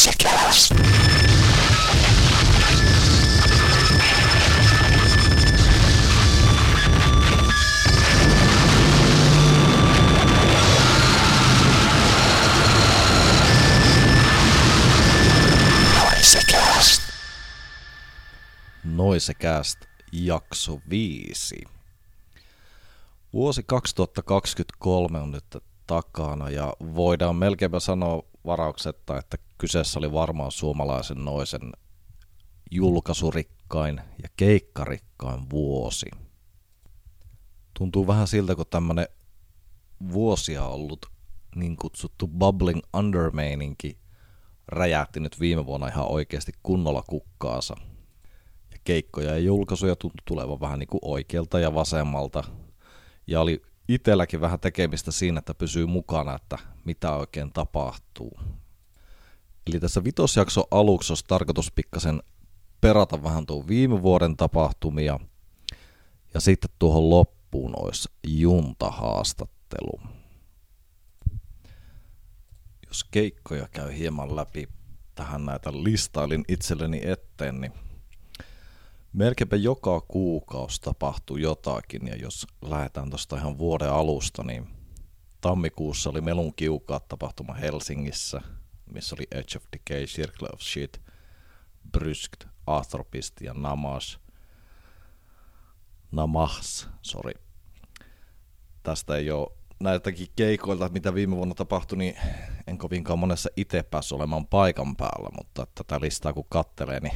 Noisecast. Noisecast. Jakso 5. Vuosi 2023 on nyt takana ja voidaan melkeinpä sanoa varauksetta, että kyseessä oli varmaan suomalaisen noisen julkaisurikkain ja keikkarikkain vuosi. Tuntuu vähän siltä, kun tämmönen vuosia ollut niin kutsuttu bubbling under räjähti nyt viime vuonna ihan oikeasti kunnolla kukkaansa. Ja keikkoja ja julkaisuja tuntui tulevan vähän niin kuin oikealta ja vasemmalta. Ja oli itselläkin vähän tekemistä siinä, että pysyy mukana, että mitä oikein tapahtuu. Eli tässä vitosjakson aluksi olisi tarkoitus pikkasen perata vähän tuon viime vuoden tapahtumia. Ja sitten tuohon loppuun olisi juntahaastattelu. Jos keikkoja käy hieman läpi tähän näitä listailin itselleni eteen, niin melkeinpä joka kuukausi tapahtuu jotakin, ja jos lähdetään tuosta ihan vuoden alusta, niin tammikuussa oli Melun kiukaat tapahtuma Helsingissä, missä oli Edge of Decay, Circle of Shit, Bryskt, Arthropist ja Namas. Namas, sorry. Tästä ei ole näiltäkin keikoilta, mitä viime vuonna tapahtui, niin en kovinkaan monessa itse päässyt olemaan paikan päällä, mutta tätä listaa kun kattelee, niin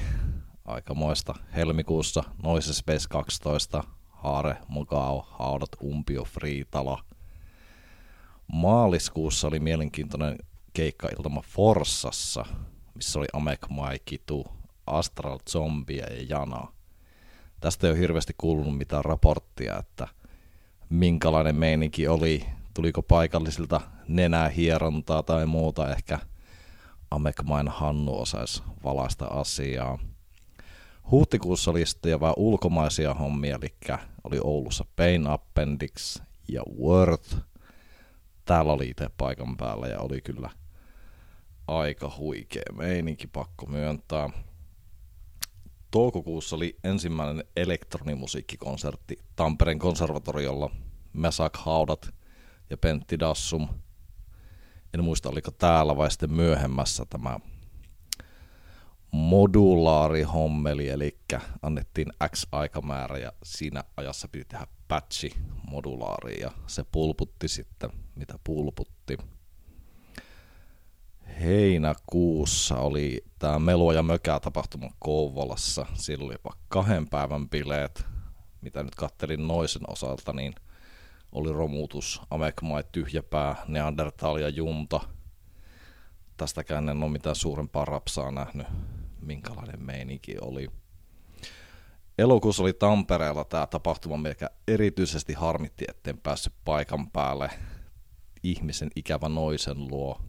aikamoista. Helmikuussa Noise Space 12, Haare, Mugao, Haudat, Umpio, Friitalo. Maaliskuussa oli mielenkiintoinen keikka iltama Forsassa, missä oli Amek Maikitu, Astral Zombie ja Jana. Tästä ei ole hirveästi kuulunut mitään raporttia, että minkälainen meininki oli, tuliko paikallisilta nenää hierontaa tai muuta, ehkä Amekmain Hannu osaisi valaista asiaa. Huhtikuussa oli sitten jo vähän ulkomaisia hommia, eli oli Oulussa Pain Appendix ja Worth. Täällä oli itse paikan päällä ja oli kyllä aika huikea meininki, pakko myöntää. Toukokuussa oli ensimmäinen elektronimusiikkikonsertti Tampereen konservatoriolla Mesak Haudat ja Pentti Dassum. En muista, oliko täällä vai sitten myöhemmässä tämä modulaarihommeli, eli annettiin X aikamäärä ja siinä ajassa piti tehdä patchi modulaariin ja se pulputti sitten, mitä pulputti. Heinäkuussa oli tämä Melua ja Mökää tapahtuma Kouvolassa. Sillä oli kahden päivän bileet, mitä nyt kattelin Noisen osalta, niin oli romutus, Amekmai, Tyhjäpää, Neandertal ja Junta. Tästäkään en ole mitään suurempaa rapsaa nähnyt, minkälainen meininki oli. Elokuussa oli Tampereella tämä tapahtuma, mikä erityisesti harmitti, etten päässyt paikan päälle ihmisen ikävä noisen luo.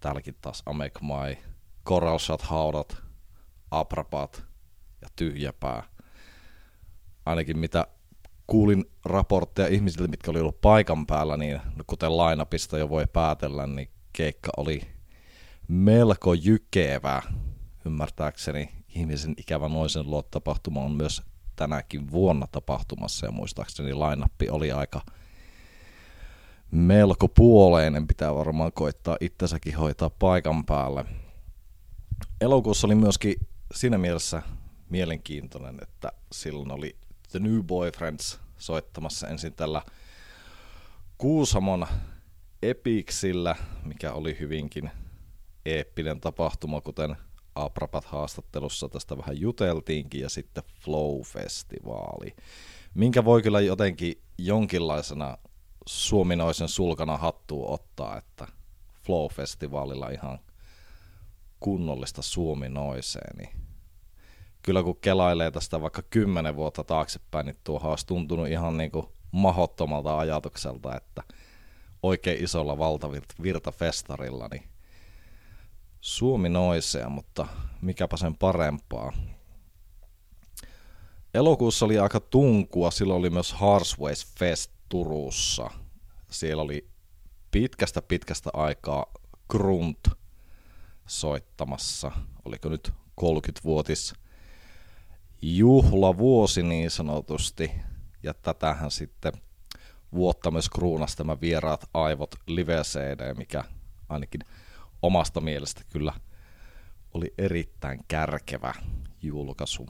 Täälläkin taas Amekmai, Coral Shot haudat, Aprapat ja Tyhjäpää. Ainakin mitä kuulin raportteja ihmisiltä, mitkä oli ollut paikan päällä, niin kuten lainapista jo voi päätellä, niin keikka oli melko jykevä. Ymmärtääkseni ihmisen ikävä noisen luot tapahtuma on myös tänäkin vuonna tapahtumassa ja muistaakseni lainappi oli aika melko puoleinen, pitää varmaan koittaa itsensäkin hoitaa paikan päälle. Elokuussa oli myöskin siinä mielessä mielenkiintoinen, että silloin oli The New Boyfriends soittamassa ensin tällä Kuusamon Epiksillä, mikä oli hyvinkin eeppinen tapahtuma, kuten Aprapat haastattelussa tästä vähän juteltiinkin, ja sitten Flow-festivaali, minkä voi kyllä jotenkin jonkinlaisena suominoisen sulkana hattua ottaa, että Flow-festivaalilla ihan kunnollista suominoiseen, niin kyllä kun kelailee tästä vaikka kymmenen vuotta taaksepäin, niin tuohon olisi tuntunut ihan niin kuin mahottomalta ajatukselta, että oikein isolla valtavirtafestarilla, niin Suomi noisea, mutta mikäpä sen parempaa. Elokuussa oli aika tunkua, silloin oli myös Harsways Fest Turussa. Siellä oli pitkästä pitkästä aikaa Grunt soittamassa, oliko nyt 30-vuotis juhlavuosi niin sanotusti, ja tätähän sitten vuotta myös kruunas tämä Vieraat aivot live CD, mikä ainakin omasta mielestä kyllä oli erittäin kärkevä julkaisu.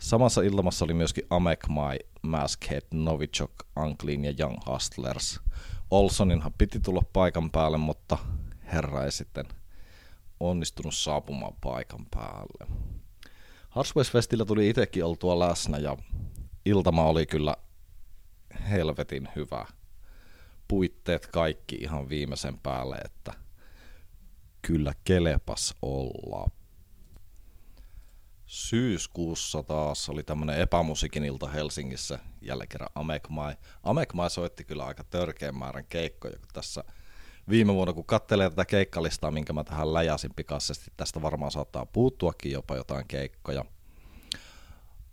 Samassa ilmassa oli myöskin Amek Mai, Maskhead, Novichok, Anklin ja Young Hustlers. Olsoninhan piti tulla paikan päälle, mutta herra ei sitten onnistunut saapumaan paikan päälle. Harsways Festillä tuli itsekin oltua läsnä ja iltama oli kyllä helvetin hyvä. Puitteet kaikki ihan viimeisen päälle, että kyllä kelepas olla. Syyskuussa taas oli tämmönen epämusiikin ilta Helsingissä, jälleen kerran Amekmai. Amekmai soitti kyllä aika törkeän määrän keikkoja, kun tässä viime vuonna, kun katselee tätä keikkalistaa, minkä mä tähän läjäsin pikaisesti, tästä varmaan saattaa puuttuakin jopa jotain keikkoja.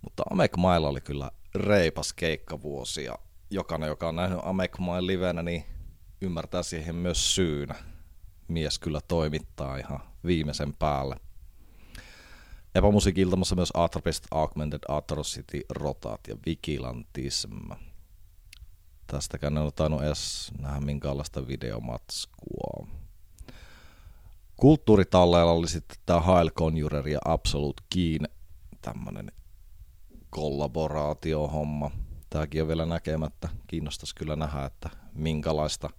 Mutta Amekmailla oli kyllä reipas keikkavuosi ja jokainen, joka on nähnyt Amekmain livenä, niin ymmärtää siihen myös syynä. Mies kyllä toimittaa ihan viimeisen päälle. Epämusiikiltamassa myös Atropist, Augmented Atrocity, Rotat ja Vigilantism. Tästäkään en ole tainnut edes nähdä minkäänlaista videomatskua. Kulttuuritalleilla oli sitten tämä Hail Conjurer ja Absolute Keen, tämmönen kollaboraatiohomma. Tämäkin on vielä näkemättä. Kiinnostaisi kyllä nähdä, että minkälaista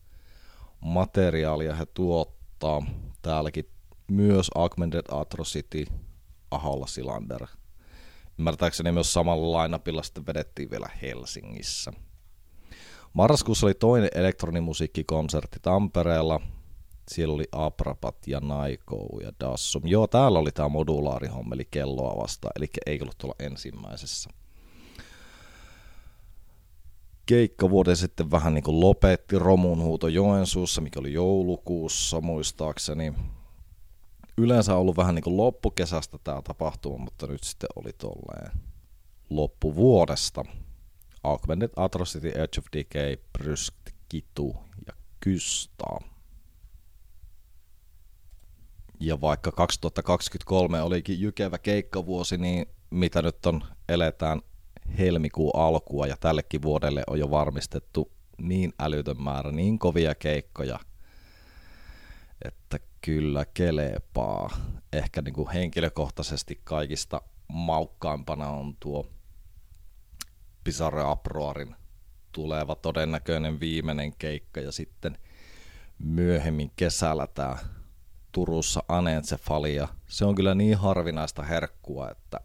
materiaalia he tuottaa. Täälläkin myös Augmented Atrocity, Aholla Silander. Ymmärtääkseni myös samalla lainapilla sitten vedettiin vielä Helsingissä. Marraskuussa oli toinen elektronimusiikkikonsertti Tampereella. Siellä oli Aprapat ja Naikou ja Dassum. Joo, täällä oli tämä modulaarihommeli kelloa vastaan, eli ei ollut tuolla ensimmäisessä. Keikka vuoden sitten vähän niin kuin lopetti Romun huuto Joensuussa, mikä oli joulukuussa muistaakseni. Yleensä ollut vähän niin kuin loppukesästä tämä tapahtuma, mutta nyt sitten oli tolleen loppuvuodesta. Augmented Atrocity, Edge of Decay, Brysk, Kitu ja Kystaa. Ja vaikka 2023 olikin jykevä keikkavuosi, niin mitä nyt on, eletään helmikuun alkua ja tällekin vuodelle on jo varmistettu niin älytön määrä, niin kovia keikkoja, että kyllä kelepaa. Ehkä niin kuin henkilökohtaisesti kaikista maukkaimpana on tuo Pisare Aproarin tuleva todennäköinen viimeinen keikka ja sitten myöhemmin kesällä tämä Turussa anencefalia. Se on kyllä niin harvinaista herkkua, että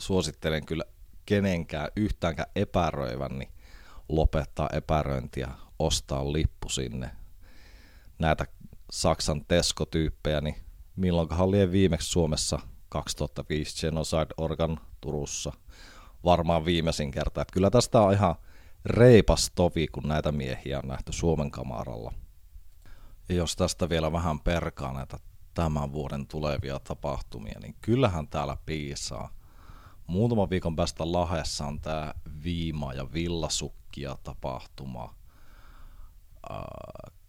suosittelen kyllä kenenkään yhtäänkään epäröivän, niin lopettaa epäröintiä, ostaa lippu sinne. Näitä Saksan Tesco-tyyppejä, niin milloinkahan oli viimeksi Suomessa 2005 Genocide Organ Turussa. Varmaan viimeisin kerta. Että kyllä tästä on ihan reipas tovi, kun näitä miehiä on nähty Suomen kamaralla. Ja jos tästä vielä vähän perkaa näitä tämän vuoden tulevia tapahtumia, niin kyllähän täällä piisaa. Muutaman viikon päästä Lahessa on tämä Viima ja Villasukkia tapahtuma.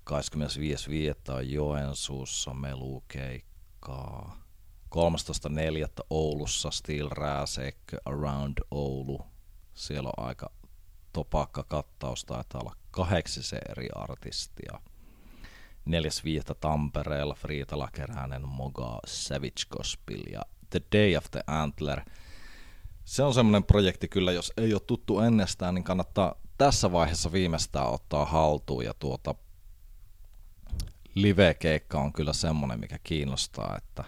25.5. on Joensuussa melukeikkaa. 13.4. Oulussa Steel Rääsek Around Oulu. Siellä on aika topakka kattaus, taitaa olla kahdeksan eri artistia. 4.5. Tampereella Friitala Keränen, Moga, Savage Gospel ja The Day of the Antler. Se on semmoinen projekti kyllä, jos ei ole tuttu ennestään, niin kannattaa tässä vaiheessa viimeistään ottaa haltuun ja tuota live-keikka on kyllä semmoinen, mikä kiinnostaa, että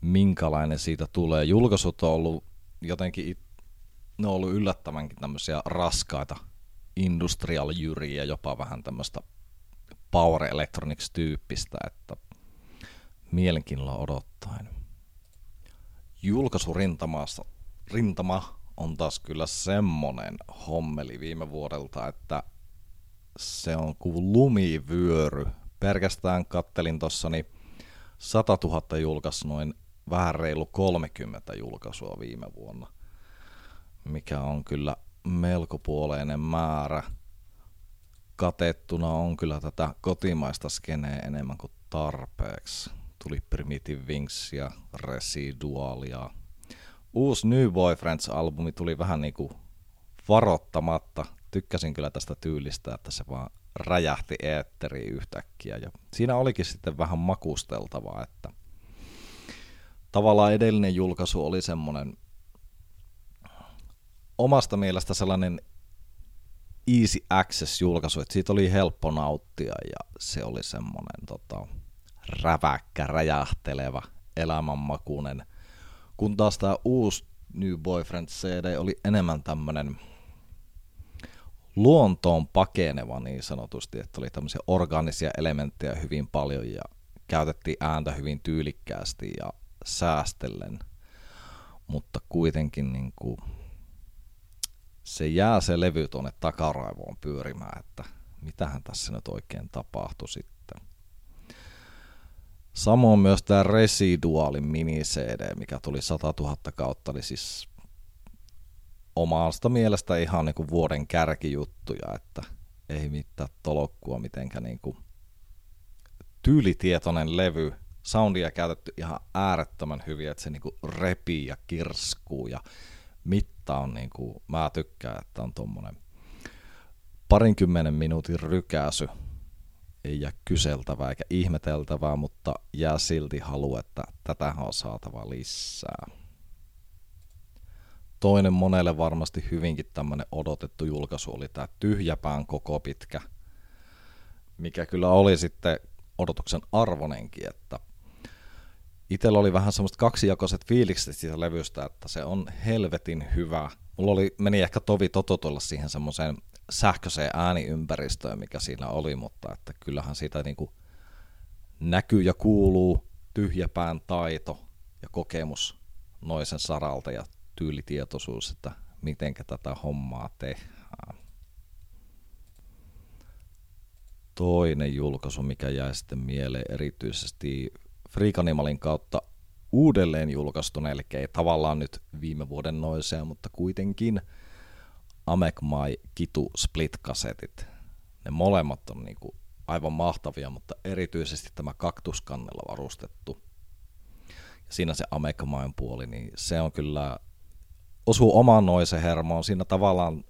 minkälainen siitä tulee. Julkaisut on ollut jotenkin, ne on ollut yllättävänkin tämmöisiä raskaita industrial jyriä, jopa vähän tämmöistä power electronics tyyppistä, että mielenkiinnolla odottaen. Julkaisurintamassa rintama on taas kyllä semmonen hommeli viime vuodelta, että se on kuin lumivyöry. Pelkästään kattelin tossa, niin 100 000 julkaisi noin vähän reilu 30 julkaisua viime vuonna, mikä on kyllä melkopuoleinen määrä. Katettuna on kyllä tätä kotimaista skeneä enemmän kuin tarpeeksi. Tuli Primitive Wings ja Residualia. Uusi New Boyfriends-albumi tuli vähän niinku varottamatta. Tykkäsin kyllä tästä tyylistä, että se vaan räjähti eetteriin yhtäkkiä. Ja siinä olikin sitten vähän makusteltavaa, että tavallaan edellinen julkaisu oli semmoinen omasta mielestä sellainen easy access julkaisu, että siitä oli helppo nauttia ja se oli semmoinen tota, räväkkä, räjähteleva, elämänmakuinen. Kun taas tämä uusi New Boyfriend CD oli enemmän tämmöinen luontoon pakeneva niin sanotusti, että oli tämmöisiä orgaanisia elementtejä hyvin paljon ja käytettiin ääntä hyvin tyylikkäästi ja säästellen, mutta kuitenkin niin kuin se jää se levy tuonne takaraivoon pyörimään, että mitähän tässä nyt oikein tapahtui sitten. Samoin myös tämä Residualin mini CD, mikä tuli 100 000 kautta, oli siis omasta mielestä ihan niin kuin vuoden kärkijuttuja, että ei mitään tolokkua mitenkään niin kuin tyylitietoinen levy, soundia käytetty ihan äärettömän hyvin, että se niin kuin repii ja kirskuu ja mitta on niin kuin, mä tykkään, että on tuommoinen parinkymmenen minuutin rykäsy, ei jää kyseltävää eikä ihmeteltävää, mutta jää silti halu, että tätä on saatava lisää. Toinen monelle varmasti hyvinkin tämmöinen odotettu julkaisu oli tämä Tyhjäpään koko pitkä, mikä kyllä oli sitten odotuksen arvonenkin, että itsellä oli vähän semmoista kaksijakoiset fiilikset siitä levystä, että se on helvetin hyvä. Mulla oli, meni ehkä tovi tototulla siihen semmoiseen sähköiseen ääniympäristöön, mikä siinä oli, mutta että kyllähän siitä niinku näkyy ja kuuluu tyhjäpään taito ja kokemus noisen saralta ja tyylitietoisuus, että miten tätä hommaa tehdään. Toinen julkaisu, mikä jäi sitten mieleen erityisesti Freakanimalin kautta uudelleen julkaistuna, eli ei tavallaan nyt viime vuoden noisea, mutta kuitenkin Amek Mai Kitu Split-kasetit. Ne molemmat on niinku aivan mahtavia, mutta erityisesti tämä kaktuskannella varustettu. Ja siinä se Amek Main puoli, niin se on kyllä, osuu omaan noisen hermoon. Siinä tavallaan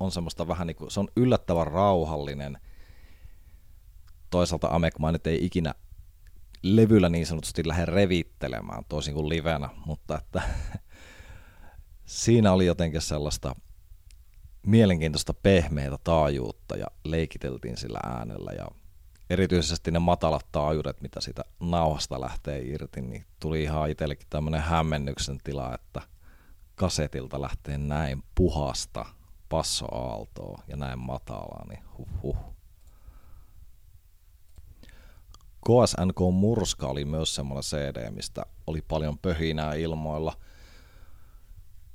on semmoista vähän niin kuin, se on yllättävän rauhallinen. Toisaalta Amek Mai nyt ei ikinä levyllä niin sanotusti lähde revittelemään toisin kuin livenä, mutta että siinä oli jotenkin sellaista mielenkiintoista pehmeitä taajuutta ja leikiteltiin sillä äänellä ja erityisesti ne matalat taajuudet, mitä siitä nauhasta lähtee irti, niin tuli ihan itsellekin tämmöinen hämmennyksen tila, että kasetilta lähtee näin puhasta passoaaltoa ja näin matalaa, niin huh huh. KSNK Murska oli myös semmoinen CD, mistä oli paljon pöhinää ilmoilla.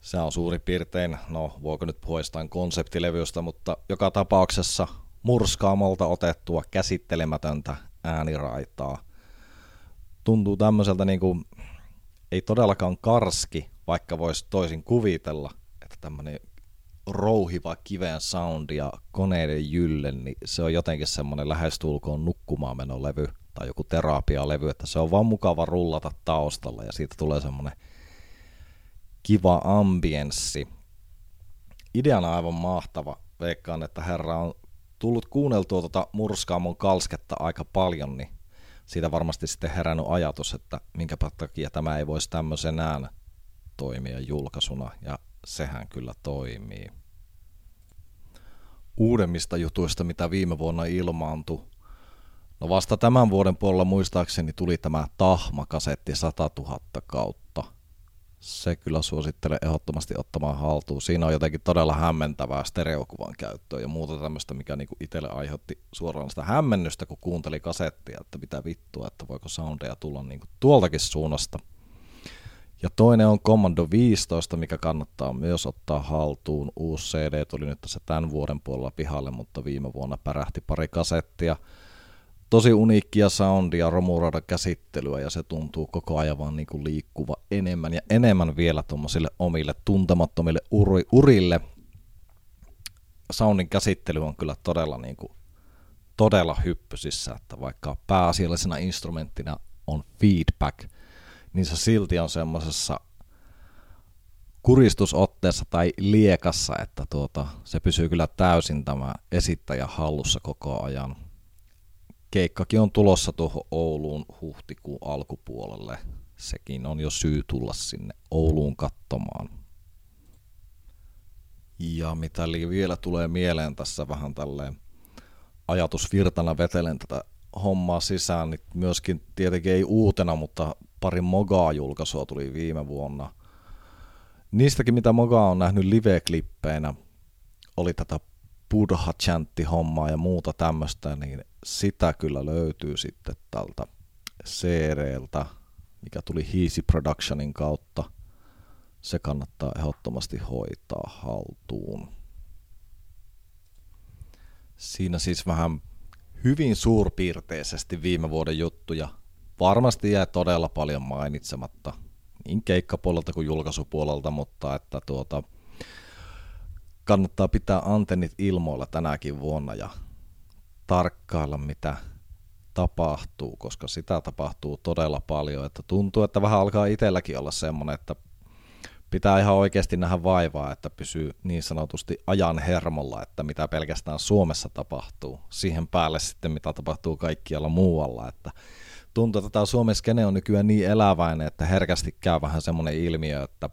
Se on suurin piirtein, no voiko nyt puhua jostain konseptilevystä, mutta joka tapauksessa murskaamolta otettua käsittelemätöntä ääniraitaa. Tuntuu tämmöiseltä niin kuin, ei todellakaan karski, vaikka voisi toisin kuvitella, että tämmöinen rouhiva kiven sound ja koneiden jylle, niin se on jotenkin semmoinen lähestulkoon nukkumaan levy tai joku terapialevy, että se on vaan mukava rullata taustalla ja siitä tulee semmoinen kiva ambienssi. Ideana aivan mahtava. Veikkaan, että herra on tullut kuunneltua tuota murskaamon kalsketta aika paljon, niin siitä varmasti sitten herännyt ajatus, että minkä takia tämä ei voisi tämmöisenään toimia julkaisuna, ja sehän kyllä toimii. Uudemmista jutuista, mitä viime vuonna ilmaantui, No vasta tämän vuoden puolella muistaakseni tuli tämä Tahma-kasetti 100 000 kautta. Se kyllä suosittelen ehdottomasti ottamaan haltuun. Siinä on jotenkin todella hämmentävää stereokuvan käyttöä ja muuta tämmöistä, mikä niinku itselle aiheutti suoraan sitä hämmennystä, kun kuunteli kasettia, että mitä vittua, että voiko soundeja tulla niinku tuoltakin suunnasta. Ja toinen on Commando 15, mikä kannattaa myös ottaa haltuun. Uusi CD tuli nyt tässä tämän vuoden puolella pihalle, mutta viime vuonna pärähti pari kasettia – tosi uniikkia soundia, romuraada käsittelyä ja se tuntuu koko ajan vaan niin kuin liikkuva enemmän ja enemmän vielä tuommoisille omille tuntemattomille uri, urille. Soundin käsittely on kyllä todella niin kuin todella hyppysissä, että vaikka pääasiallisena instrumenttina on feedback, niin se silti on semmoisessa kuristusotteessa tai liekassa, että tuota, se pysyy kyllä täysin tämä esittäjä hallussa koko ajan. Keikkakin on tulossa tuohon Ouluun huhtikuun alkupuolelle. Sekin on jo syy tulla sinne Ouluun katsomaan. Ja mitä vielä tulee mieleen tässä vähän tälleen ajatusvirtana vetelen tätä hommaa sisään, niin myöskin tietenkin ei uutena, mutta pari Mogaa-julkaisua tuli viime vuonna. Niistäkin, mitä Mogaa on nähnyt live-klippeinä, oli tätä Buddha hommaa ja muuta tämmöistä, niin sitä kyllä löytyy sitten tältä CDltä, mikä tuli Easy Productionin kautta. Se kannattaa ehdottomasti hoitaa haltuun. Siinä siis vähän hyvin suurpiirteisesti viime vuoden juttuja. Varmasti jää todella paljon mainitsematta, niin keikkapuolelta kuin julkaisupuolelta, mutta että tuota, kannattaa pitää antennit ilmoilla tänäkin vuonna ja tarkkailla, mitä tapahtuu, koska sitä tapahtuu todella paljon. Että tuntuu, että vähän alkaa itselläkin olla semmoinen, että pitää ihan oikeasti nähdä vaivaa, että pysyy niin sanotusti ajan hermolla, että mitä pelkästään Suomessa tapahtuu, siihen päälle sitten mitä tapahtuu kaikkialla muualla, että tuntuu, että tämä Suomen skene on nykyään niin eläväinen, että herkästi käy vähän semmoinen ilmiö, että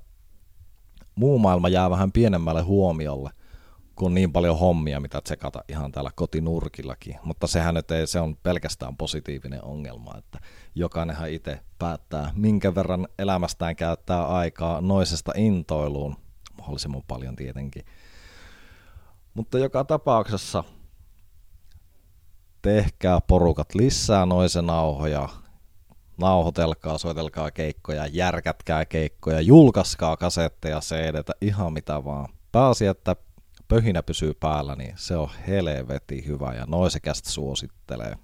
muu maailma jää vähän pienemmälle huomiolle, kun niin paljon hommia, mitä tsekata ihan täällä kotinurkillakin. Mutta sehän nyt ei, se on pelkästään positiivinen ongelma, että jokainenhan itse päättää, minkä verran elämästään käyttää aikaa noisesta intoiluun, mahdollisimman paljon tietenkin. Mutta joka tapauksessa tehkää porukat lisää noisen nauhoja, nauhoitelkaa, soitelkaa keikkoja, järkätkää keikkoja, julkaiskaa kasetteja, cd ihan mitä vaan. Pääasia, että pöhinä pysyy päällä, niin se on helveti hyvä ja noisekästä suosittelee.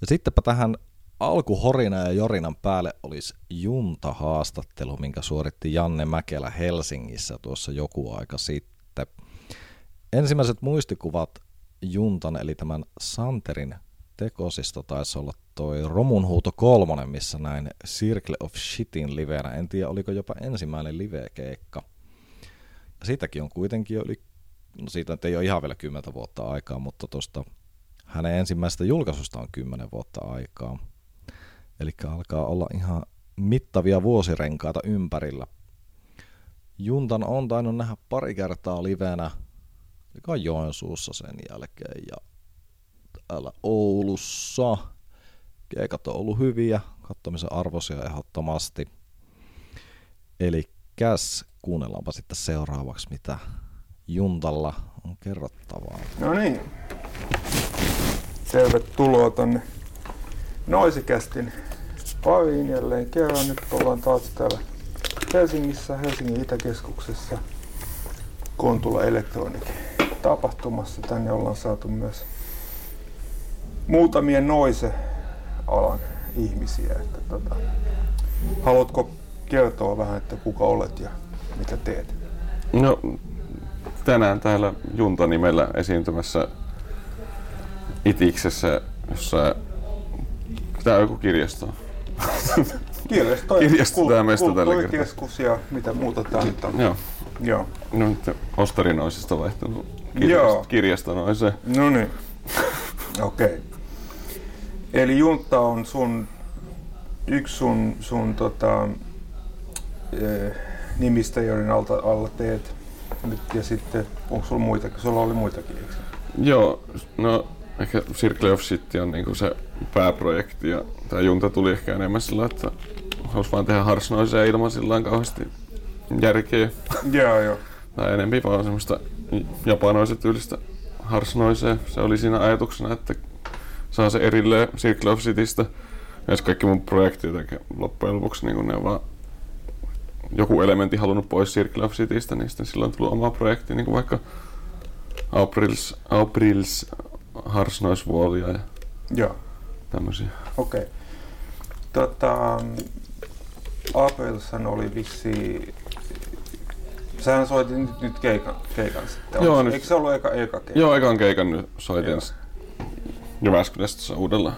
Ja sittenpä tähän alkuhorina ja jorinan päälle olisi Junta-haastattelu, minkä suoritti Janne Mäkelä Helsingissä tuossa joku aika sitten. Ensimmäiset muistikuvat Juntan eli tämän Santerin tekosista taisi olla toi Romunhuuto kolmonen, missä näin Circle of Shitin livenä. En tiedä, oliko jopa ensimmäinen live-keikka. Siitäkin on kuitenkin yli, no siitä ei ole ihan vielä kymmentä vuotta aikaa, mutta tuosta hänen ensimmäisestä julkaisusta on kymmenen vuotta aikaa. Eli alkaa olla ihan mittavia vuosirenkaita ympärillä. Juntan on tainnut nähdä pari kertaa livenä, eli Joensuussa sen jälkeen ja täällä Oulussa. Keikat on ollut hyviä, katsomisen arvoisia ehdottomasti. Eli käs kuunnellaanpa sitten seuraavaksi, mitä Juntalla on kerrottavaa. No niin. Tervetuloa tonne Noisikästin pariin jälleen kerran. Nyt ollaan taas täällä Helsingissä, Helsingin Itäkeskuksessa Kontula Electronic tapahtumassa. Tänne ollaan saatu myös muutamia noise-alan ihmisiä. Että tota, haluatko kertoa vähän, että kuka olet ja mitä teet? No, tänään täällä Junta-nimellä esiintymässä Itiksessä, jossa Tää on joku kirjasto. Kirjasto, kirjasto tämä mestä tällä kertaa. ja mitä muuta tää nyt on. Joo. Joo. No nyt ostarinoisista vaihtunut kirjasto, kirjastonoiseen. No niin. Okei. Okay. Eli Junta on sun, yksi sun, sun tota, eh, nimistä, joiden alta, alla teet nyt ja sitten onko sulla muita, sulla oli muitakin, eikö? Joo, no ehkä Circle of Shit on niinku se pääprojekti ja tämä Junta tuli ehkä enemmän sillä, että halusi vaan tehdä harsnoisia ilman sillä kauheasti järkeä. Joo, joo. Tai enempi vaan semmoista japanoisen tyylistä harsnoisea. Se oli siinä ajatuksena, että saa se erilleen Circle of Citystä. Ja kaikki mun projektit loppujen lopuksi niin ne on vaan joku elementti halunnut pois Circle of Citystä, niin sitten silloin on tullut oma projekti, niin kuin vaikka Aprils, Aprils Harsnoisvuolia ja Joo. tämmöisiä. Okei. Okay. Tota, Aprilshan oli vissi Sähän soitit nyt, nyt keikan, keikan sitten. Joo, nyt- Eikö se ollut eka, eka keikka? Joo, ekan keikan nyt soitin Joo. Jyväskylästä uudella.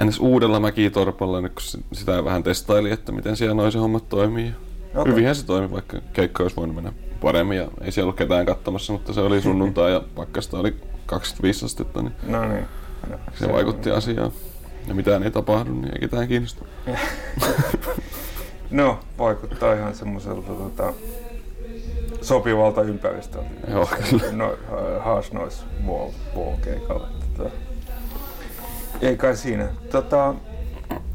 Ennäs uudella Mäkitorpalla, nyt kun si- sitä vähän testaili, että miten siellä noin se hommat toimii. Okay. Hyvinhän se toimi, vaikka keikka olisi voinut mennä paremmin ja ei siellä ollut ketään katsomassa, mutta se oli sunnuntai ja pakkasta oli 25 astetta, niin No niin. No, se vaikutti asiaan. Ja mitään ei tapahdu, niin ei ketään kiinnosta. No, vaikuttaa ihan semmoiselta tota, sopivalta ympäristöltä. Joo, kyllä. No, wall keikalle. Tota, ei kai siinä. Tota,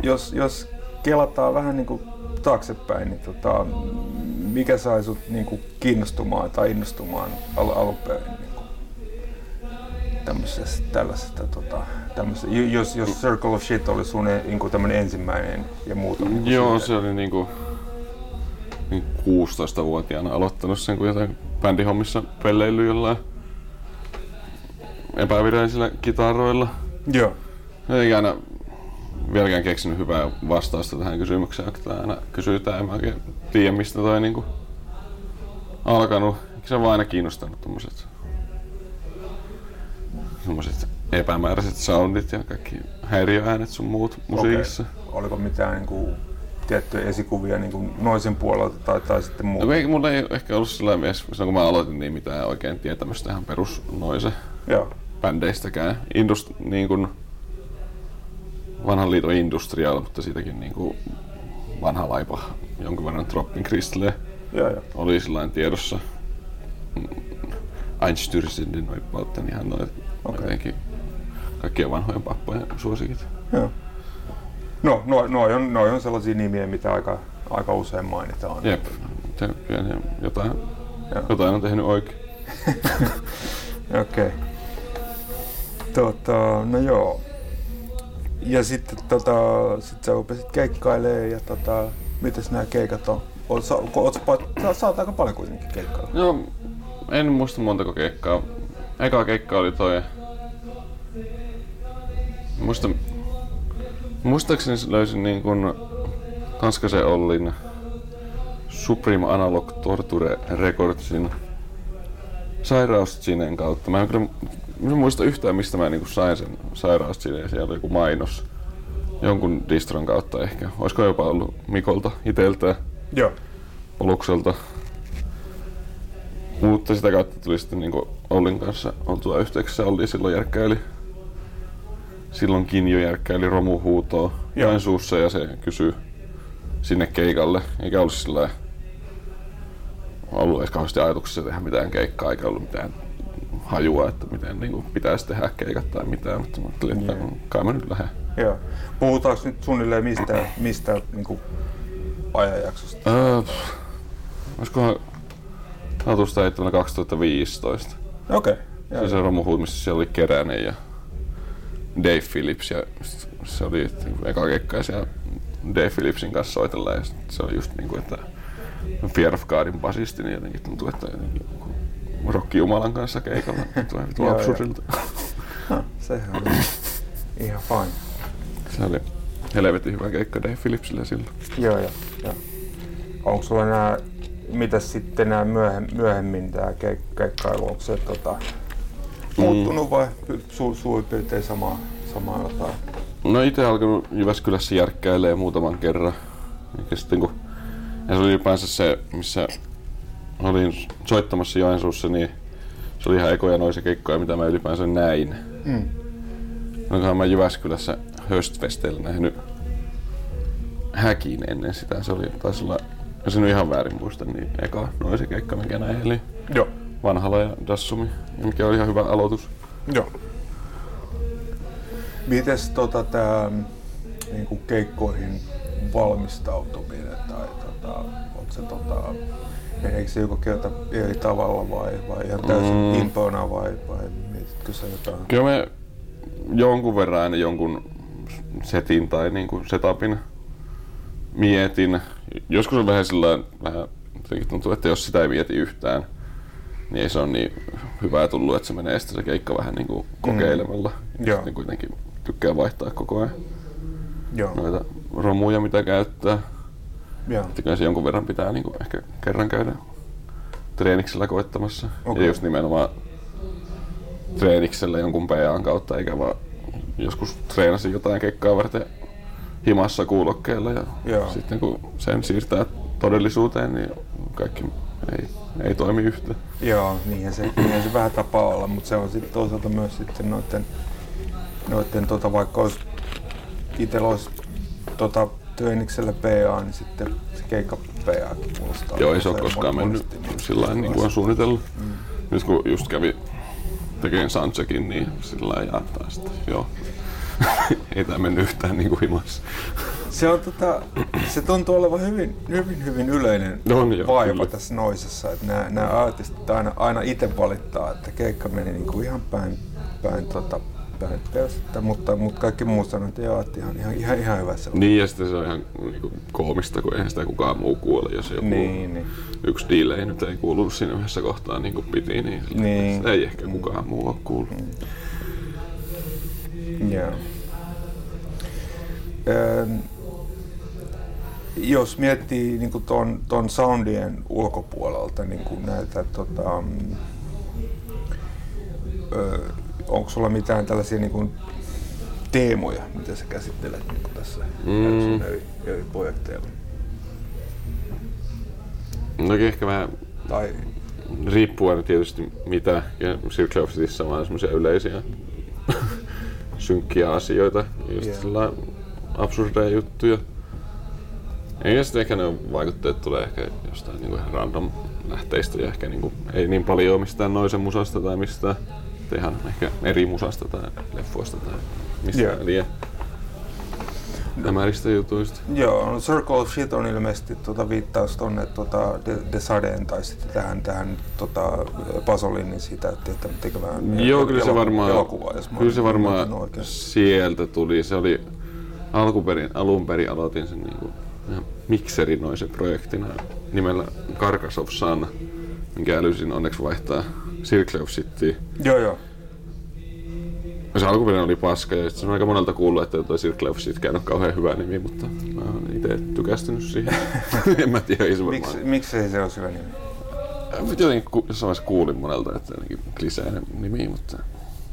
jos, jos kelataan vähän niin kuin taaksepäin, niin tota, mikä sai sut niin kuin kiinnostumaan tai innostumaan al- alun perin tämmöisestä, tällaisesta, tota, tämmöisestä, jos, jos Circle of Shit oli sun e- niin kuin tämmöinen ensimmäinen ja muut on niin Joo, se oli niinku niin 16-vuotiaana aloittanut sen, kun jotain bändihommissa pelleily jollain epävirallisilla kitaroilla. Joo. Ei aina vieläkään keksinyt hyvää vastausta tähän kysymykseen, kun tää aina kysytään. En mä oikein tiedä, mistä toi niinku alkanut. Eikö se on vaan aina kiinnostanut tommoset semmoset epämääräiset soundit ja kaikki häiriöäänet sun muut musiikissa. Okei. Oliko mitään niin kuin, tiettyjä esikuvia niin kuin noisen puolelta tai, tai sitten No, muuta? kun ei, mulla ei ehkä ollut sillä mies, silloin kun mä aloitin, niin mitään oikein tietämystä ihan perus noise Joo. bändeistäkään. Indust, niin kuin vanhan liiton industrial, mutta siitäkin niin kuin vanha laipa, jonkun verran Joo, joo. oli sillain tiedossa. Mm, Einstürzenden Neubauten ihan noin Okei. jotenkin kaikkien vanhojen pappojen suosikit. joo. No, no, noi, on, noi on sellaisia nimiä, mitä aika, aika usein mainitaan. Jep, se, pieniä, jotain, Joo. jotain on tehnyt oikein. Okei. Okay. Tota, no joo. Ja sitten tota, sit sä rupesit keikkailemaan ja tota, mitäs nämä keikat on? Oot, oot aika paljon kuitenkin keikkailla. No, en muista montako keikkaa. Eka keikka oli toi... Muista... Muistaakseni löysin niin kun Tanskasen Ollin Supreme Analog Torture Recordsin sairaustsinen kautta. Mä en kyllä mä en muista yhtään, mistä mä niinku sain sen sairaustsinen. Siellä oli joku mainos. Jonkun distron kautta ehkä. Olisiko jopa ollut Mikolta iteltään. Joo. Olukselta. Mutta sitä kautta tuli sitten niinku Ollin kanssa oltua yhteyksissä. Olli silloin järkkäili. Silloinkin jo järkkäili romuhuutoa. Joensuussa ja se kysyi sinne keikalle. Eikä ollut sillä ollut edes kauheasti ajatuksessa tehdä mitään keikkaa, eikä ollut mitään hajua, että miten niin pitäisi tehdä keikat tai mitään, mutta mä ajattelin, että Joo. kai mä nyt lähden. Joo. Puhutaanko nyt suunnilleen mistä, mistä niin ajanjaksosta? Öö, olisikohan Hatusta heittämällä 2015. Okei. Okay. se romuhuut, missä siellä oli Keränen ja Dave Phillips ja se oli eka keikka ja siellä Dave Phillipsin kanssa soitellaan ja se on just niinku, että Fear of Godin basisti, niin jotenkin tuntuu, että jotenkin Rokki Jumalan kanssa keikalla tulee vitu absurdilta. Ha, sehän on ihan fine. Se oli helvetin hyvä keikka Dave Phillipsille silloin. Joo, joo, joo. Onko sulla nämä, mitäs sitten nämä myöhem, myöhemmin tämä keik, keikkailu, onko se tota, muuttunut vai su, suurin piirtein samaa, samaa jotain? No itse alkanut Jyväskylässä järkkäilee muutaman kerran. Eikä sitten kun, ja se oli ylipäänsä se, missä olin soittamassa Joensuussa, niin se oli ihan ekoja noisia keikkoja, mitä mä ylipäänsä näin. Mm. Onkohan mä Jyväskylässä Höstfesteillä nähnyt häkin ennen sitä. Se oli, taisi olla, jos en ihan väärin muista, niin eka noisen keikka, minkä näin. Eli Joo. Vanhala ja Dassumi, mikä oli ihan hyvä aloitus. Joo. Mites tota, tää niinku keikkoihin valmistautuminen tai tota, onko se tota, meneekö se joka kerta eri tavalla vai, vai ihan täysin Mm. impona vai, vai mietitkö sä jotain? Kyllä me jonkun verran aina jonkun setin tai niinku setupin mietin. Joskus on vähän sillä vähän tuntuu, että jos sitä ei mieti yhtään, niin ei se ole niin hyvää tullut, että se menee sitten se keikka vähän niinku kokeilemalla. Mm. Joo. Sitten kuitenkin tykkää vaihtaa koko ajan Joo. noita romuja, mitä käyttää. Joo. Että se jonkun verran pitää niin kuin ehkä kerran käydä treeniksellä koittamassa. Okay. Ja just nimenomaan treeniksellä jonkun PAn kautta, eikä vaan joskus treenasin jotain kekkaa varten himassa kuulokkeella ja Joo. sitten kun sen siirtää todellisuuteen, niin kaikki ei, ei toimi yhtä. Joo, niinhän se, niinhän se vähän tapaa olla, mutta se on sitten toisaalta myös sitten noiden, noiden tota, vaikka olisi itsellä olisi tota, treeniksellä PA, niin sitten se keikka PAkin kuulostaa. Joo, ei se ole koskaan mennyt niin sillä niin kuin on suunnitellut. Mm. Nyt kun just kävi tekemään soundcheckin, niin sillä lailla jaattaa sitten, joo. ei tämä mennyt yhtään niin kuin himassa. Se, on, tota, se tuntuu olevan hyvin, hyvin, hyvin yleinen On joo, vaiva kyllä. tässä noisessa. Että nämä, nämä artistit aina, aina itse valittaa, että keikka meni niin kuin ihan päin, päin, tota, päin persettä, mutta, mutta kaikki muut sanoo, että joo, että ihan, ihan, ihan, ihan hyvä se on. Niin, ja sitten se on ihan niin kuin, koomista, kun eihän sitä kukaan muu kuule, jos joku Niin, niin. yksi delay nyt ei kuulunut siinä yhdessä kohtaa niin kuin piti, niin, sillä- Niin. ei ehkä kukaan muu ole kuullut. Joo. Öö, jos miettii niin ton, ton soundien ulkopuolelta niin näitä, tota, mm, öö, onko sulla mitään tällaisia niin kuin, teemoja, mitä sä käsittelet niin tässä Mm. eri, eri projekteilla? No ehkä vähän Tai, riippuu aina tietysti mitä, ja Circle of Cityssä on vaan semmoisia yleisiä synkkiä asioita, just yeah. absurdeja juttuja. Eikä sitten ehkä ne vaikutteet tulee ehkä jostain niinku ihan random lähteistä ja ehkä niinku, ei niin paljon mistään noisen musasta tai mistään ihan ehkä eri musasta tai leffoista tai mistään Joo. yeah. liian hämäristä jutuista. joo, no Circle of Shit on ilmeisesti tota, viittaus tuonne tota, The, The Sadeen tai sitten tähän, tähän tota, Pasolinin siitä, että että tekemään Joo, kyllä se elokuva- varmaan, elokuvaa, jos kyllä se varmaan sieltä tuli. Se oli alkuperin, alun perin aloitin sen niinku ihan mikserinoisen projektina nimellä Carcass of Sun, minkä älysin onneksi vaihtaa Circle of City. Joo, joo. Se alkuperin oli paska ja sit se on aika monelta kuullut, että toi Circle of City on kauhean hyvä nimi, mutta mä oon itse tykästynyt siihen. en mä tiedä, ei se varmaan. Miksi, miksei se ole hyvä nimi? Mä jotenkin ku, jossain vaiheessa kuulin monelta, että jotenkin kliseinen nimi, mutta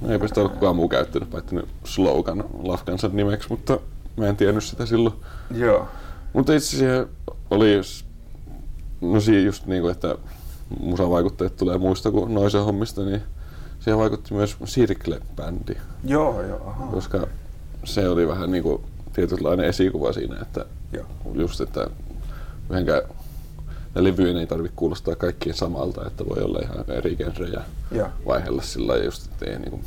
eipä sitä ole kukaan muu käyttänyt, paitsi ne slogan lafkansa nimeksi, mutta mä en tiennyt sitä silloin. Joo. Mutta itse asiassa oli, no siinä just niinku, että musavaikutteet tulee muista kuin noisen hommista, niin siihen vaikutti myös Circle-bändi, Joo, joo, aha. koska se oli vähän niinku tietynlainen esikuva siinä, että Joo. just, että yhdenkään ja levyjen ei tarvitse kuulostaa kaikkien samalta, että voi olla ihan eri genrejä Joo. vaihella sillä just, että ei, niinku,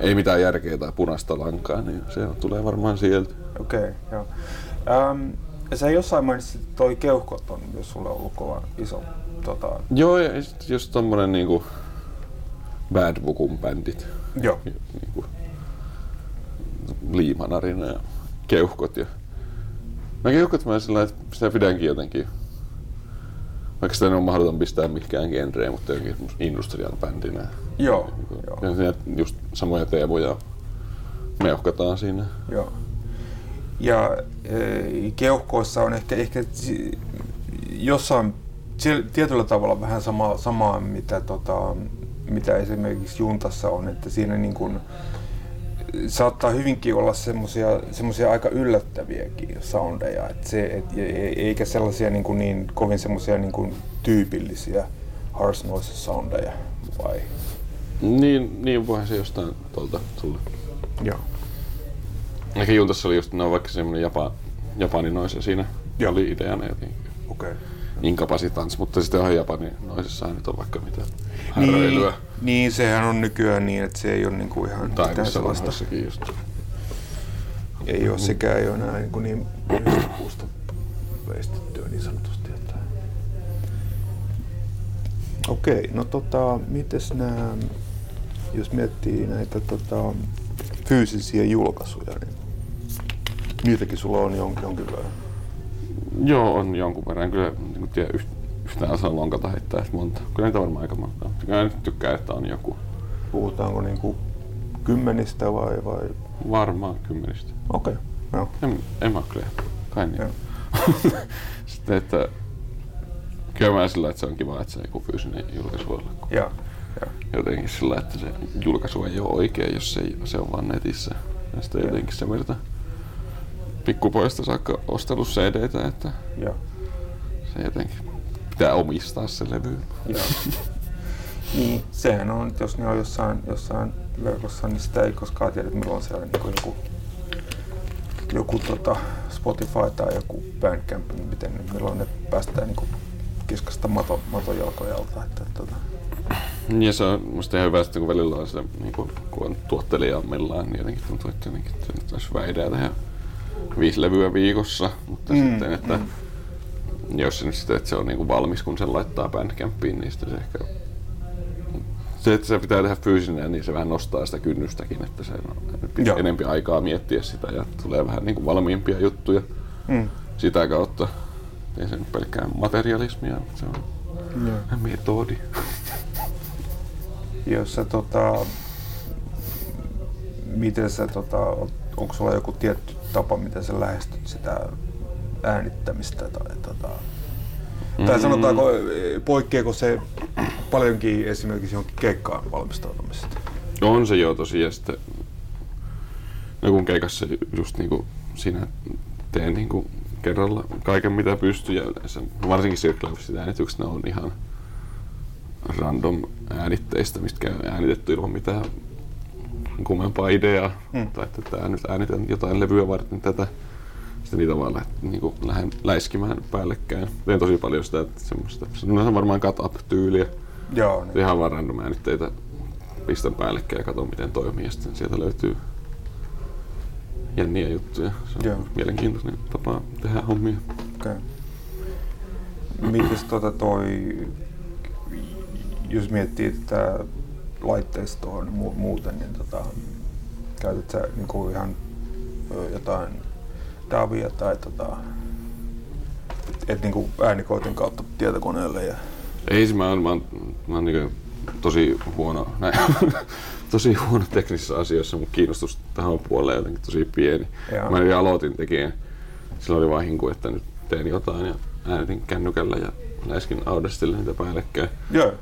ei mitään järkeä tai punaista lankaa, niin se tulee varmaan sieltä. Okei, okay, joo. Ähm, sä jossain mainitsit, että toi keuhkot on myös sulle ollut kova iso tota, Joo, ja just tommonen niinku Bad Bookun bändit, joo. niinku Liimanarina ja Keuhkot. Ja... Mä Keuhkot mä sillä että sitä pidänkin jotenkin, vaikka sitä ole mahdoton pistää mikään genreen, mutta jotenkin industrial bändinä. Joo, Niinku, joo. ja just samoja teemoja meuhkataan siinä. Joo. Ja e, keuhkoissa on ehkä, ehkä jossain tietyllä tavalla vähän sama, samaa, mitä, tota, mitä esimerkiksi Juntassa on, että siinä niin kuin, saattaa hyvinkin olla semmoisia semmosia aika yllättäviäkin soundeja, et se, et, e- e- eikä sellaisia niin, kuin niin kovin semmoisia niin kuin tyypillisiä harsh noise soundeja, vai? Niin, niin voihan se jostain tuolta tulla. Joo. Ehkä Juntassa oli just, no vaikka semmoinen Japa, japaninoisa siinä Joo. oli ideana jotenkin. Okei. Okay. Inkapasitans, mutta sitten ihan Japanin noisessahan nyt on vaikka mitä Niin, häröilyä. niin, sehän on nykyään niin, että se ei ole niin kuin ihan Tai mitään sellaista. just. Ei ole sekään ei ole enää niin, kuin niin puusta veistettyä niin sanotusti. Että... Okei, no tota, mites nämä, jos miettii näitä tota, fyysisiä julkaisuja, niin niitäkin sulla on jonkin, jonkin verran. Joo, on jonkun verran. Kyllä niin kuin tiedä, yht- yhtään osaa lonkata heittää edes monta. Kyllä niitä varmaan aika monta. Mä nyt tykkää, että on joku. Puhutaanko niin kuin kymmenistä vai? vai? Varmaan kymmenistä. Okei, joo. En, en mä kyllä. Kai niin. Joo. sitten, että kyllä mä sillä, että se on kiva, että se joku fyysinen julkaisu olla. Joo. Joo. Jotenkin sillä, että se julkaisu ei ole oikein, jos se, ei, se on vaan netissä. Ja sitten Joo. jotenkin se verta pikkupojasta saakka ostellut cd että Joo. se jotenkin pitää omistaa se levy. Joo. niin, sehän on, että jos ne on jossain, jossain verkossa, niin sitä ei koskaan tiedä, että milloin se on niin joku, joku tota Spotify tai joku Bandcamp, niin miten, milloin ne päästään niin kiskasta mato, matojalkoja alta. Että, tota, Ja se on musta ihan hyvä, että kun välillä on se, niin kun, kun on tuottelijammillaan, niin jotenkin tuntuu, että, jotenkin, että nyt olisi väidää tehdä viisi levyä viikossa, mutta Mm, sitten, että mm. jos se nyt sitten, että se on niin kuin valmis, kun sen laittaa Bandcampiin, niin sitten se ehkä se, että se pitää tehdä fyysinen, niin se vähän nostaa sitä kynnystäkin, että se on enempi aikaa miettiä sitä ja tulee vähän niin kuin valmiimpia juttuja mm. sitä kautta. Ei se nyt pelkkää materialismia, mutta se on Joo. metodi. Jos sä, tota, miten sä, tota, onko sulla joku tietty tapa, miten sä lähestyt sitä äänittämistä tai tota, tai sanotaanko, eh, poikkeako se paljonkin esimerkiksi johonkin keikkaan valmistautumisesta? On se jo tosi ja sitten no kun keikassa just niinku siinä teen niinku kerralla kaiken mitä pystyy ja yleensä varsinkin sirkkelöiset äänitykset ne on ihan random äänitteistä, mistä käy äänitetty ilman mitään kummempaa ideaa. Mm. Tai että tää nyt äänitän jotain levyä varten tätä. Sitten niitä vaan läht, niinku, lähden läiskimään päällekkäin. Teen tosi paljon sitä, että semmoista, se on varmaan cut up tyyliä. Joo, niin. Ihan vaan random äänitteitä pistän päällekkäin ja katson miten toimii ja sitten sieltä löytyy jänniä juttuja. Se on Joo. mielenkiintoinen tapa tehdä hommia. Okay. Mites tota toi, jos miettii tätä laitteistoa niin mu- muuten, niin tota, käytät sä niinku ihan jotain Davia tai tota, et, et niinku äänikoitin kautta tietokoneelle ja Ei se, mä oon, mä oon, mä oon niinku tosi huono, näin, tosi huono teknisissä asioissa, mutta kiinnostus tähän puoleen on jotenkin tosi pieni. Joo. Mä jo aloitin tekemään, silloin oli vaan hinku, että nyt teen jotain ja äänitin kännykällä ja läiskin Audacitille niitä päällekkäin. Joo.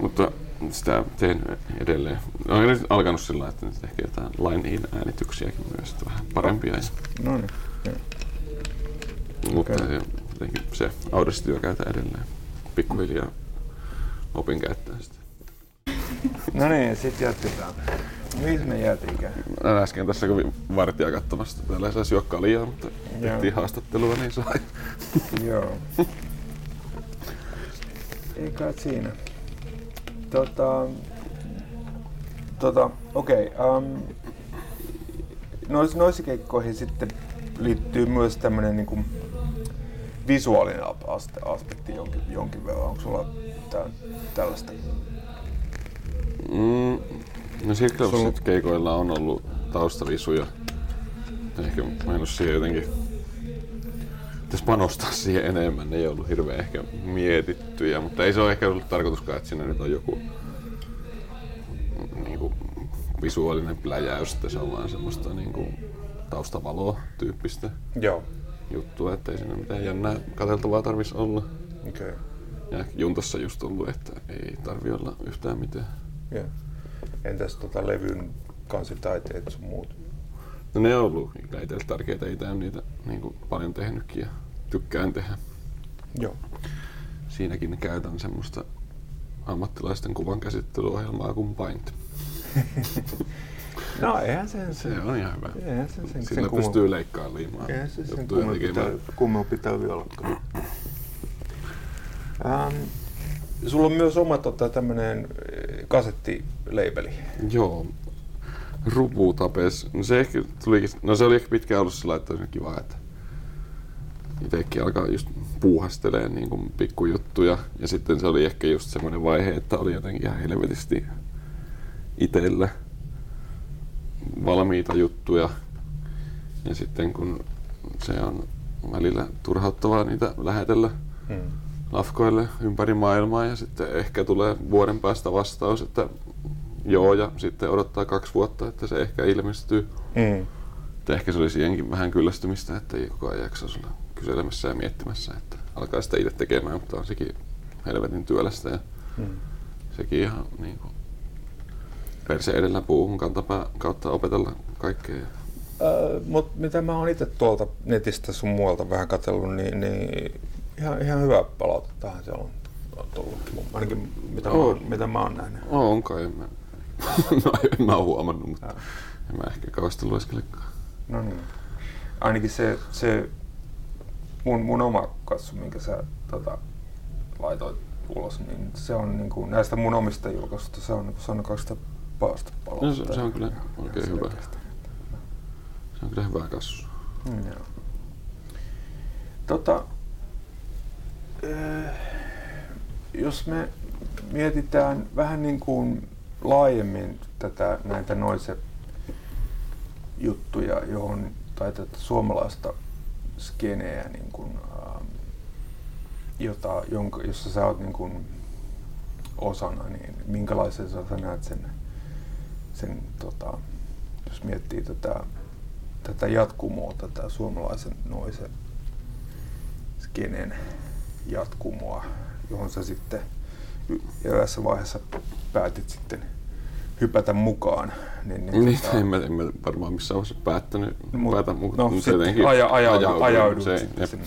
Mutta sitä teen edelleen. Olen nyt alkanut sillä että nyt ehkä jotain line-in äänityksiäkin myös, että vähän parempia. No niin. joo. mutta se, jotenkin se Audacity käytän edelleen. Pikkuhiljaa opin käyttää sitä. No niin, sit jatketaan. Mihin me jäätiinkään? Äsken tässä kävin vartija katsomassa, täällä ei saisi juokkaa liian, mutta tehtiin haastattelua, niin sai. Joo. Ei kai siinä. Tota, tota, okei. Okay, um, nois, noissa keikkoihin sitten liittyy myös tämmöinen niinku visuaalinen aste, aspekti jonkin, jonkin verran. Onko sulla tää, tällaista? Mm, no Circle keikoilla on ollut taustavisuja. Ehkä mä en ole siihen jotenkin pitäisi panostaa siihen enemmän. Ne ei ollut hirveän ehkä mietittyjä, mutta ei se ole ehkä ollut tarkoituskaan, että siinä nyt on joku niinku, visuaalinen pläjäys, että se on vaan semmoista niinku, taustavaloa tyyppistä Joo. juttua, että ei siinä mitään jännää katseltavaa tarvitsisi olla. Okay. Ja Juntassa just ollut, että ei tarvi olla yhtään mitään. Yeah. Entäs tota levyn kansitaiteet sun muut? No ne on ollut kyllä itselle tärkeitä, ei niitä niin kuin paljon tehnytkin ja tykkään tehdä. Joo. Siinäkin käytän semmoista ammattilaisten kuvan käsittelyohjelmaa kuin Paint. No eihän sen Se on ihan hyvä. Eihän se sen, Sillä sen pystyy leikkaamaan liimaa Eihän se sen tekemään. tar- kummempi tarvi ollakaan. Ähm, sulla on myös oma tota, tämmönen eh, kasettileipeli. Joo. Rupu tapes. No se ehkä tulikin, no se oli ehkä pitkään ollut sillä, että olisi kiva, että itsekin alkaa just puuhastelee niin kuin pikkujuttuja. Ja sitten se oli ehkä just semmoinen vaihe, että oli jotenkin ihan helvetisti itsellä valmiita juttuja. Ja sitten kun se on välillä turhauttavaa niitä lähetellä Hmm. lafkoille ympäri maailmaa ja sitten ehkä tulee vuoden päästä vastaus, että joo ja sitten odottaa kaksi vuotta, että se ehkä ilmestyy. Mm. Että ehkä se oli siihenkin vähän kyllästymistä, että ei koko ajan jaksa olla kyselemässä ja miettimässä, että alkaa sitä itse tekemään, mutta on sekin helvetin työlästä ja Mm. sekin ihan niin kuin perse edellä puuhun kantapää kautta opetella kaikkea. Öö, Mutta mitä mä oon itse tuolta netistä sun muualta vähän katsellut, niin, niin ihan, ihan hyvä palautettahan se on, tullut. Ainakin mitä, mä, Oo. oon, mitä mä oon nähnyt. On kai, mä, no, en mä oo huomannut, mutta Joo. en mä ehkä kauheasti lueskelekaan. No niin. Ainakin se, se mun, mun oma katso, minkä sä tota, laitoit ulos, niin se on niin kuin, näistä mun omista julkaisuista, se on, niin kuin, se on 200 paasta No, se, se on kyllä oikein Ihan hyvä. selkeästi. Se on kyllä hyvä kasvu. Mm, joo. Tota, eh, jos me mietitään vähän niin kuin laajemmin tätä, näitä noise juttuja, johon, tai tätä suomalaista skeneä, niin kuin, ähm, jota, jonka, jossa sä oot niin kuin osana, niin minkälaisen sä näet sen, sen tota, jos miettii tätä tätä jatkumoa, tätä suomalaisen noisen skenen jatkumoa, johon sä sitten eräässä vaiheessa päätit sitten hypätä mukaan. Niin, Niin, tota, en, mä, en mä varmaan missään vaiheessa päättänyt mut- päätä, mutta no, mut sitten jotenkin aja, aja, ajauduin ajaudut se- sitten sinne.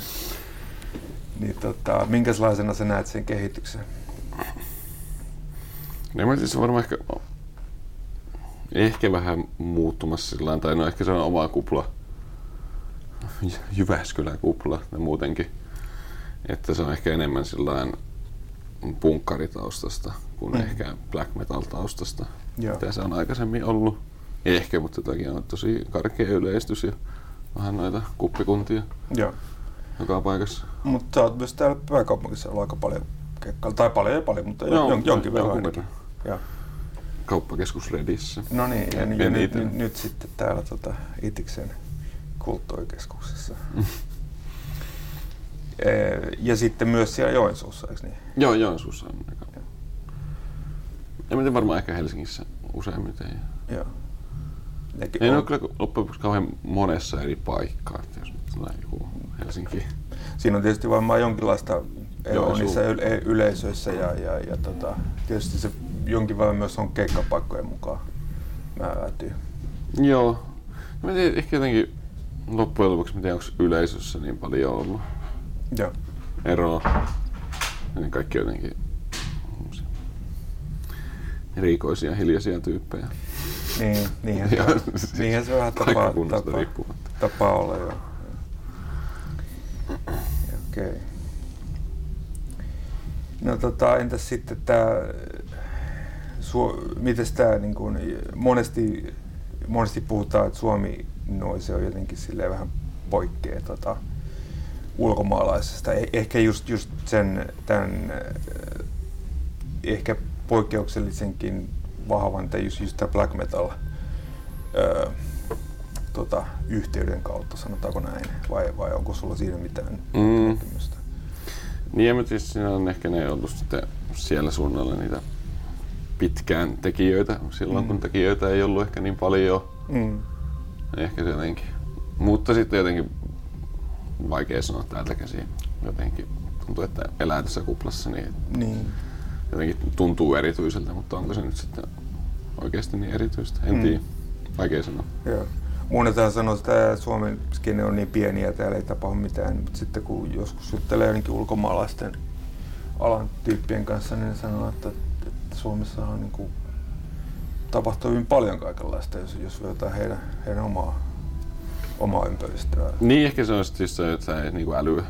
Niin tota, minkälaisena sä näet sen kehityksen? Niin mä siis varmaan ehkä, ehkä vähän muuttumassa sillä tai no ehkä se on oma kupla, Jy- Jyväskylän kupla ja muutenkin. Että se on ehkä enemmän sillä punkkaritaustasta kuin Mm. ehkä black metal taustasta, Joo. mitä se on aikaisemmin ollut. Ehkä, mutta toki on tosi karkea yleistys ja vähän noita kuppikuntia Joo. joka paikassa. Mutta sä oot myös täällä pääkaupunkissa aika paljon keikkailla. Tai paljon ja paljon, mutta Joo, jon, jonkin verran ainakin. Joo. Kauppakeskus Redissä. No niin, ja, En ja nyt, nyt, nyt sitten täällä tota, Itiksen kulttuurikeskuksessa. Eh, ja sitten myös siellä Joensuussa, eikö niin? Joo, Joensuussa on aika. Ja mä tiedän varmaan ehkä Helsingissä useimmiten. Joo. Nekin Ei ne on- ole kyllä loppujen lopuksi kauhean monessa eri paikkaa, että jos nyt tulee joku Helsinki. Siinä on tietysti varmaan jonkinlaista eroa Joo, niissä yle- yleisöissä ja, ja, ja tota, tietysti se jonkin verran myös on keikkapaikkojen mukaan määräytyy. Joo. Mä en tiedä, ehkä jotenkin loppujen lopuksi, mä tiedän, onko yleisössä niin paljon ollut Joo. eroa. Niin kaikki jotenkin erikoisia, hiljaisia tyyppejä. Niin, niinhän, se, Ja on- siis niinhän se vähän tapaa, riippumatta. tapaa olla joo. Okei. Okay. No tota, entäs sitten tämä, miten tämä niin kun, monesti, monesti puhutaan, että Suomi noise on jotenkin silleen vähän poikkeaa tota, ulkomaalaisesta. Eh- Ehkä just, just sen, tämän, eh, ehkä poikkeuksellisenkin vahvan, tai just, just tämä black metal öö, tota, yhteyden kautta, sanotaanko näin, vai, vai onko sulla siinä mitään Mm. näkemystä? Niin, ja mä tietysti siinä on ehkä ne ollut sitten siellä suunnalla niitä pitkään tekijöitä, silloin Mm. kun tekijöitä ei ollut ehkä niin paljon. Mm. Ehkä se jotenkin. Mutta sitten jotenkin vaikea sanoa täältä käsin. Jotenkin tuntuu, että elää tässä kuplassa, niin Niin. jotenkin tuntuu erityiseltä, mutta onko se nyt sitten oikeasti niin erityistä? En Mm. tiedä. Vaikea sanoa. Joo. Muunetaan sanoo, että Suomen skene on niin pieni ja täällä ei tapahdu mitään, mutta sitten kun joskus juttelee jonnekin ulkomaalaisten alan tyyppien kanssa, niin ne sanoo, että, että Suomessa on niin kuin, tapahtuu hyvin paljon kaikenlaista, jos, jos vertaa heidän, heidän omaa, omaa ympäristöä. Niin, ehkä se on sitten se, että sä ei niinku älyä.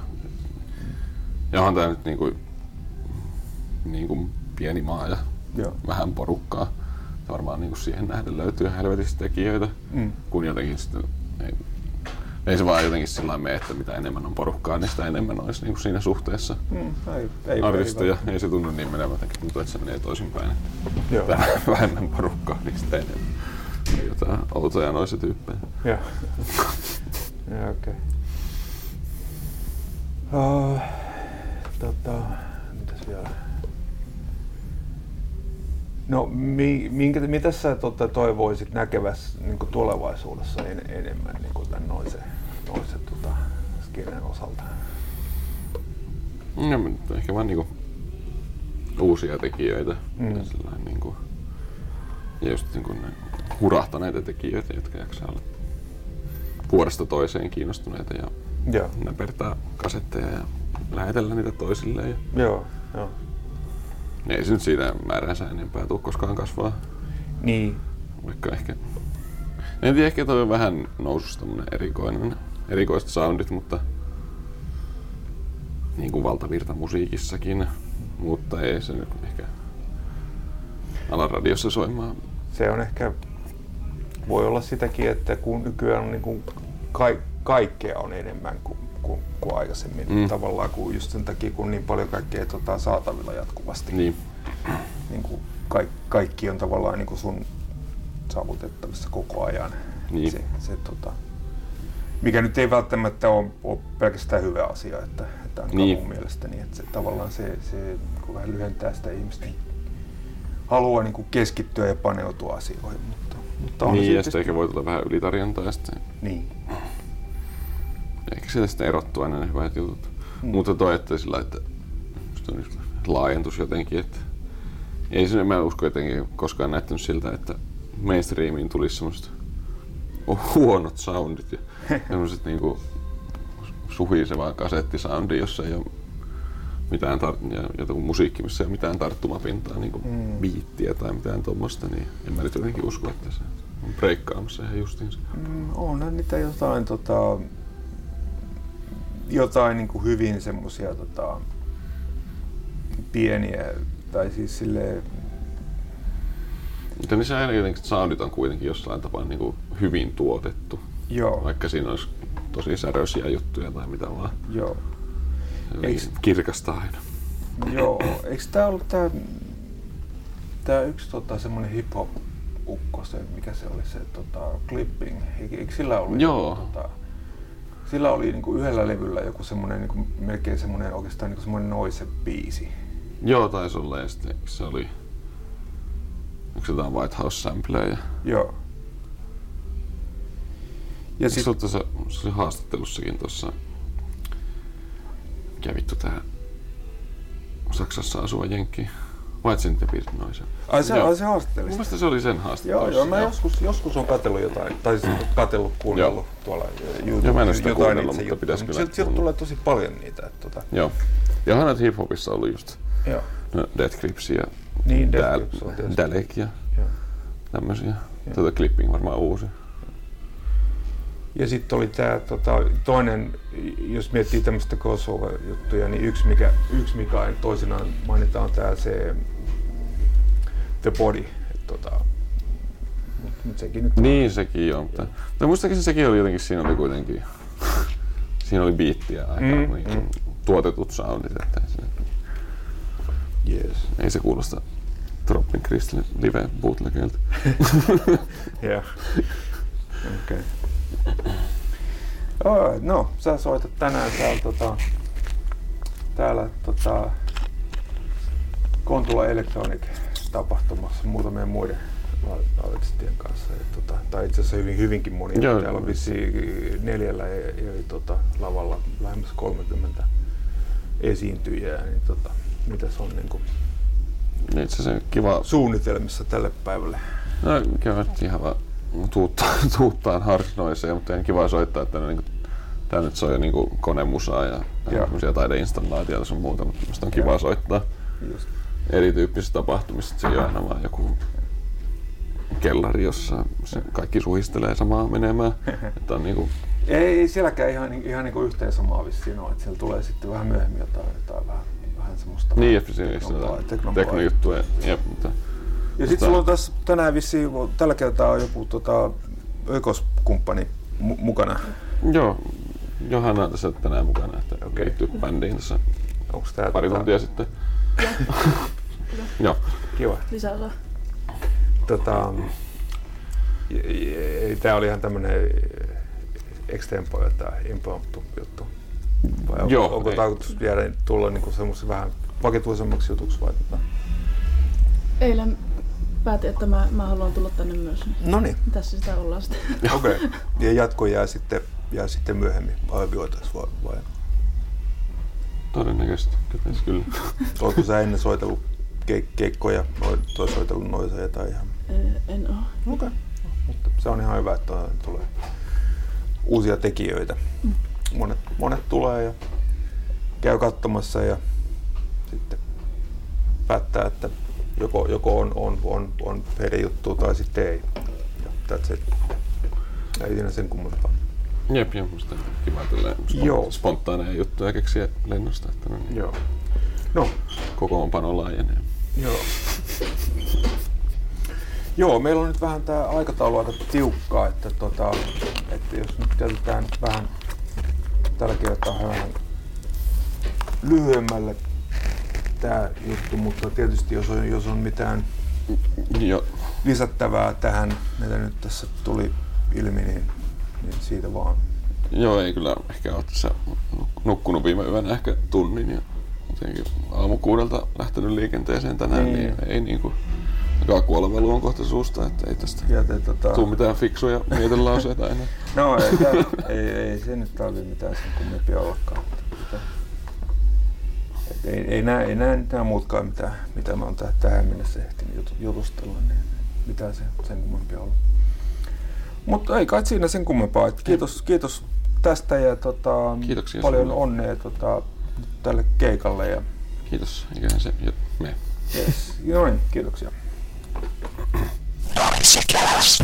Ja onhan tää nyt niinku, niinku pieni maa ja Joo. vähän porukkaa. Varmaan niinku siihen nähden löytyy helvetisti tekijöitä, Mm. kun jotenkin sitten ei, ei se vaan jotenkin sillä mene, että mitä enemmän on porukkaa, niin sitä enemmän olisi niinku siinä suhteessa Mm. Ei, ei, artisteja. Ei se tunnu niin menevän, tuntuu, että se menee toisinpäin. Joo. Vähän vähemmän porukkaa, niin sitä enemmän. Jotain outoja noissa tyyppejä. Joo. Joo, okei. Uh, tota, mitäs vielä? No, mi, minkä, mitä sä tota, toivoisit näkeväs niin tulevaisuudessa en, enemmän niin tämän noisen, noisen tota, skenen osalta? No, ehkä vaan niinku uusia tekijöitä. Mm. Mm. Niinku, ja just niinku ne hurahtaneita tekijöitä, jotka jaksaa olla vuodesta toiseen kiinnostuneita ja Joo. näpertää kasetteja ja lähetellä niitä toisilleen. Ja Joo, joo. ei se nyt siitä määränsä enempää tule koskaan kasvaa. Niin. Vaikka ehkä... En tiedä, ehkä toi on vähän nousussa tämmönen erikoinen, erikoiset soundit, mutta niin kuin valtavirta musiikissakin, mutta ei se nyt ehkä ala radiossa soimaan. Se on ehkä, voi olla sitäkin, että kun nykyään on niin kuin ka- kaikkea on enemmän kuin, kuin, kuin aikaisemmin. Mm. Tavallaan kun just sen takia, kun niin paljon kaikkea tota, saatavilla jatkuvasti. Niin. Niin kuin ka- kaikki on tavallaan niin kuin sun saavutettavissa koko ajan. Niin. Se, se, tota, mikä nyt ei välttämättä ole, ole pelkästään hyvä asia, että, että ainakaan Niin. mun mielestäni, että se, tavallaan se, se niin kuin vähän lyhentää sitä ihmisten halua niin kuin keskittyä ja paneutua asioihin, mutta, on niin, se ja sitten ehkä voi tulla vähän ylitarjontaa sitten niin. ehkä siitä sitten erottuu aina ne hyvät jutut. Mm. Mutta toi, että sillä että laajentus jotenkin, että ei se, mä en usko jotenkin koskaan näyttänyt siltä, että mainstreamiin tulisi semmoiset huonot soundit ja semmoiset niinku suhiseva kasettisoundi, jossa ei ole mitään tar- ja jotain musiikki, missä ei ole mitään tarttumapintaa, niinku Mm. mm. biittiä tai mitään tuommoista, niin en mä nyt jotenkin usko, että se on breikkaamassa ihan justiinsa. Mm, onhan niitä jotain, tota, jotain niin kuin hyvin semmoisia tota, pieniä, tai siis silleen, Mutta niissä aina jotenkin soundit on kuitenkin jossain tapaa niin kuin hyvin tuotettu, joo, vaikka siinä olisi tosi säröisiä juttuja tai mitä vaan. joo, Eiks- Kirkasta aina. joo. Eikö tää ollut tää, tää yksi tota, semmonen hip-hop ukko, se, mikä se oli se tota, clipping, eikö, sillä ollut? Joo. joku, Tota, sillä oli niinku yhdellä levyllä joku semmonen niinku, melkein semmonen oikeastaan niinku semmonen noise biisi. Joo, taisi olla ja sitten se oli Onko se jotain White House sampleja? Joo. Ja sit, sitten tuossa se oli haastattelussakin tuossa mikä vittu tää Saksassa asuva Jenkki Weizsäcker noisen. ai se, Joo. ai se Mun haastattelisi. mielestä se oli sen Joo, haastattelussa. joo, mä joskus, joskus on katsellut jotain, tai siis katsellut, kuunnellut Joo. tuolla YouTube, Joo, mä en oo sitä jotain kuunnellut, mutta pitäisi mutta kyllä sieltä, sieltä tulee tosi paljon niitä. Että, tota, Joo. Ja näitä hip-hopissa ollut just joo. no, Death Grips ja Niin, Death Dal-. Dalek ja Joo. tämmösiä. Tuota Clipping varmaan uusi. Ja sitten oli tämä tota, toinen, jos miettii tämmöistä crossover-juttuja, niin yksi mikä, yksi mikä toisinaan mainitaan on tämä se The Body. Et, tota, mut, mut sekin nyt on- Niin sekin joo, mutta, mutta muistaakseni sekin oli jotenkin, siinä oli kuitenkin, siinä oli biittiä aika Mm, niin mm. tuotetut soundit, että se, Yes. ei se kuulosta Dropping Crystal live bootlegilta. Yeah. Okei. Okay. No, sä soitat tänään täällä, tota, täällä tota, Kontula Electronic tapahtumassa muutamien muiden artistien kanssa. Et, tota, tai itse asiassa hyvin, hyvinkin monia. Joo. Täällä on vissiin neljällä eri tota, lavalla lähemmäs 30 esiintyjää. Niin, tota, mitäs on niin kuin, Niin itse asiassa kiva, suunnitelmissa tälle päivälle? no nyt ihan vaan tuuttaa, tuuttaa harsh noiseja, mutta ihan kiva soittaa, että niin tää nyt soi niinku konemusaa ja semmoisia taideinstallaatioita sun muuta, mutta musta on kiva Joo. soittaa. Just. erityyppisissä tapahtumissa, se ole aina vaan joku kellari, jossa se kaikki suhistelee samaa menemään. Että on niinku, Ei, ei sielläkään ihan, ihan niin kuin yhteen samaa vissiin ole, että siellä tulee sitten vähän myöhemmin jotain, jotain vähän, vähän semmoista niin, vähän on teknompaa- jotain teknompaa. teknojuttuja. Jep, mutta Ja sitten sulla on tässä tänään vissiin, tällä kertaa on joku tota, ökoskumppani mu- mukana. joo, Johanna on tässä tänään mukana, että Okei. okay. liittyy bändiin tässä Onko tää pari tota, tuntia sitten. joo, kiva? Lisäosa. Tota, tämä oli ihan tämmönen extempo tai impromptu juttu. Vai on, Joo, onko ei. tarkoitus jäädä tulla niinku semmoisen vähän vakituisemmaksi jutuksi vai tota? Eilen päätin, että mä, mä haluan tulla tänne myös. No niin. Tässä sitä ollaan sitten. Okei. Okay. Ja jatko jää sitten, jää sitten myöhemmin arvioitaisiin vai, vai? Todennäköisesti, kyllä. kyllä. Oletko sä ennen soitellut ke- keikkoja, toi soitellut noiseja tai ihan... En oo. Okei. Mutta se on ihan hyvä, että tulee uusia tekijöitä. Monet, monet tulee ja käy katsomassa ja sitten päättää, että joko, joko on, on, on, on heidän juttu tai sitten ei. Ja that's it. Ei siinä sen kummempaa. Jep, joo, musta kiva tälleen spontaaneja juttuja keksiä lennosta, että no, niin, Joo. No, kokoonpano laajenee. Joo. Joo, meillä on nyt vähän tämä aikataulu aika tiukkaa, että, tota, että jos nyt käytetään vähän tällä kertaa vähän lyhyemmälle tämä juttu, mutta tietysti jos on, jos on mitään Joo, lisättävää tähän, mitä nyt tässä tuli ilmi, niin, niin siitä vaan. joo, ei kyllä ehkä ole tässä nukkunut viime yönä ehkä tunnin ja jotenkin aamu kuudelta lähtenyt liikenteeseen tänään, Niin. niin, ei niinku aika kuoleva luon kohta suusta, että ei tästä Ja te, tota, tuu mitään fiksuja mietelauseita enää. No ei, tää, ei, ei se nyt tarvitse mitään sen kummempia ollakaan. Et ei, ei, näe, ei näe nämä muutkaan, mitä, mitä mä oon täh- tähän mennessä ehtinyt jut, jutustella, niin mitä se sen kummempia olla. Mutta ei kai siinä sen kummempaa. Et kiitos, kiitos tästä ja tota, Kiitoksia paljon sulle. onnea tota, tälle keikalle. Ja, Kiitos, eiköhän se jo me. yes. no niin, kiitoksia. Kelas.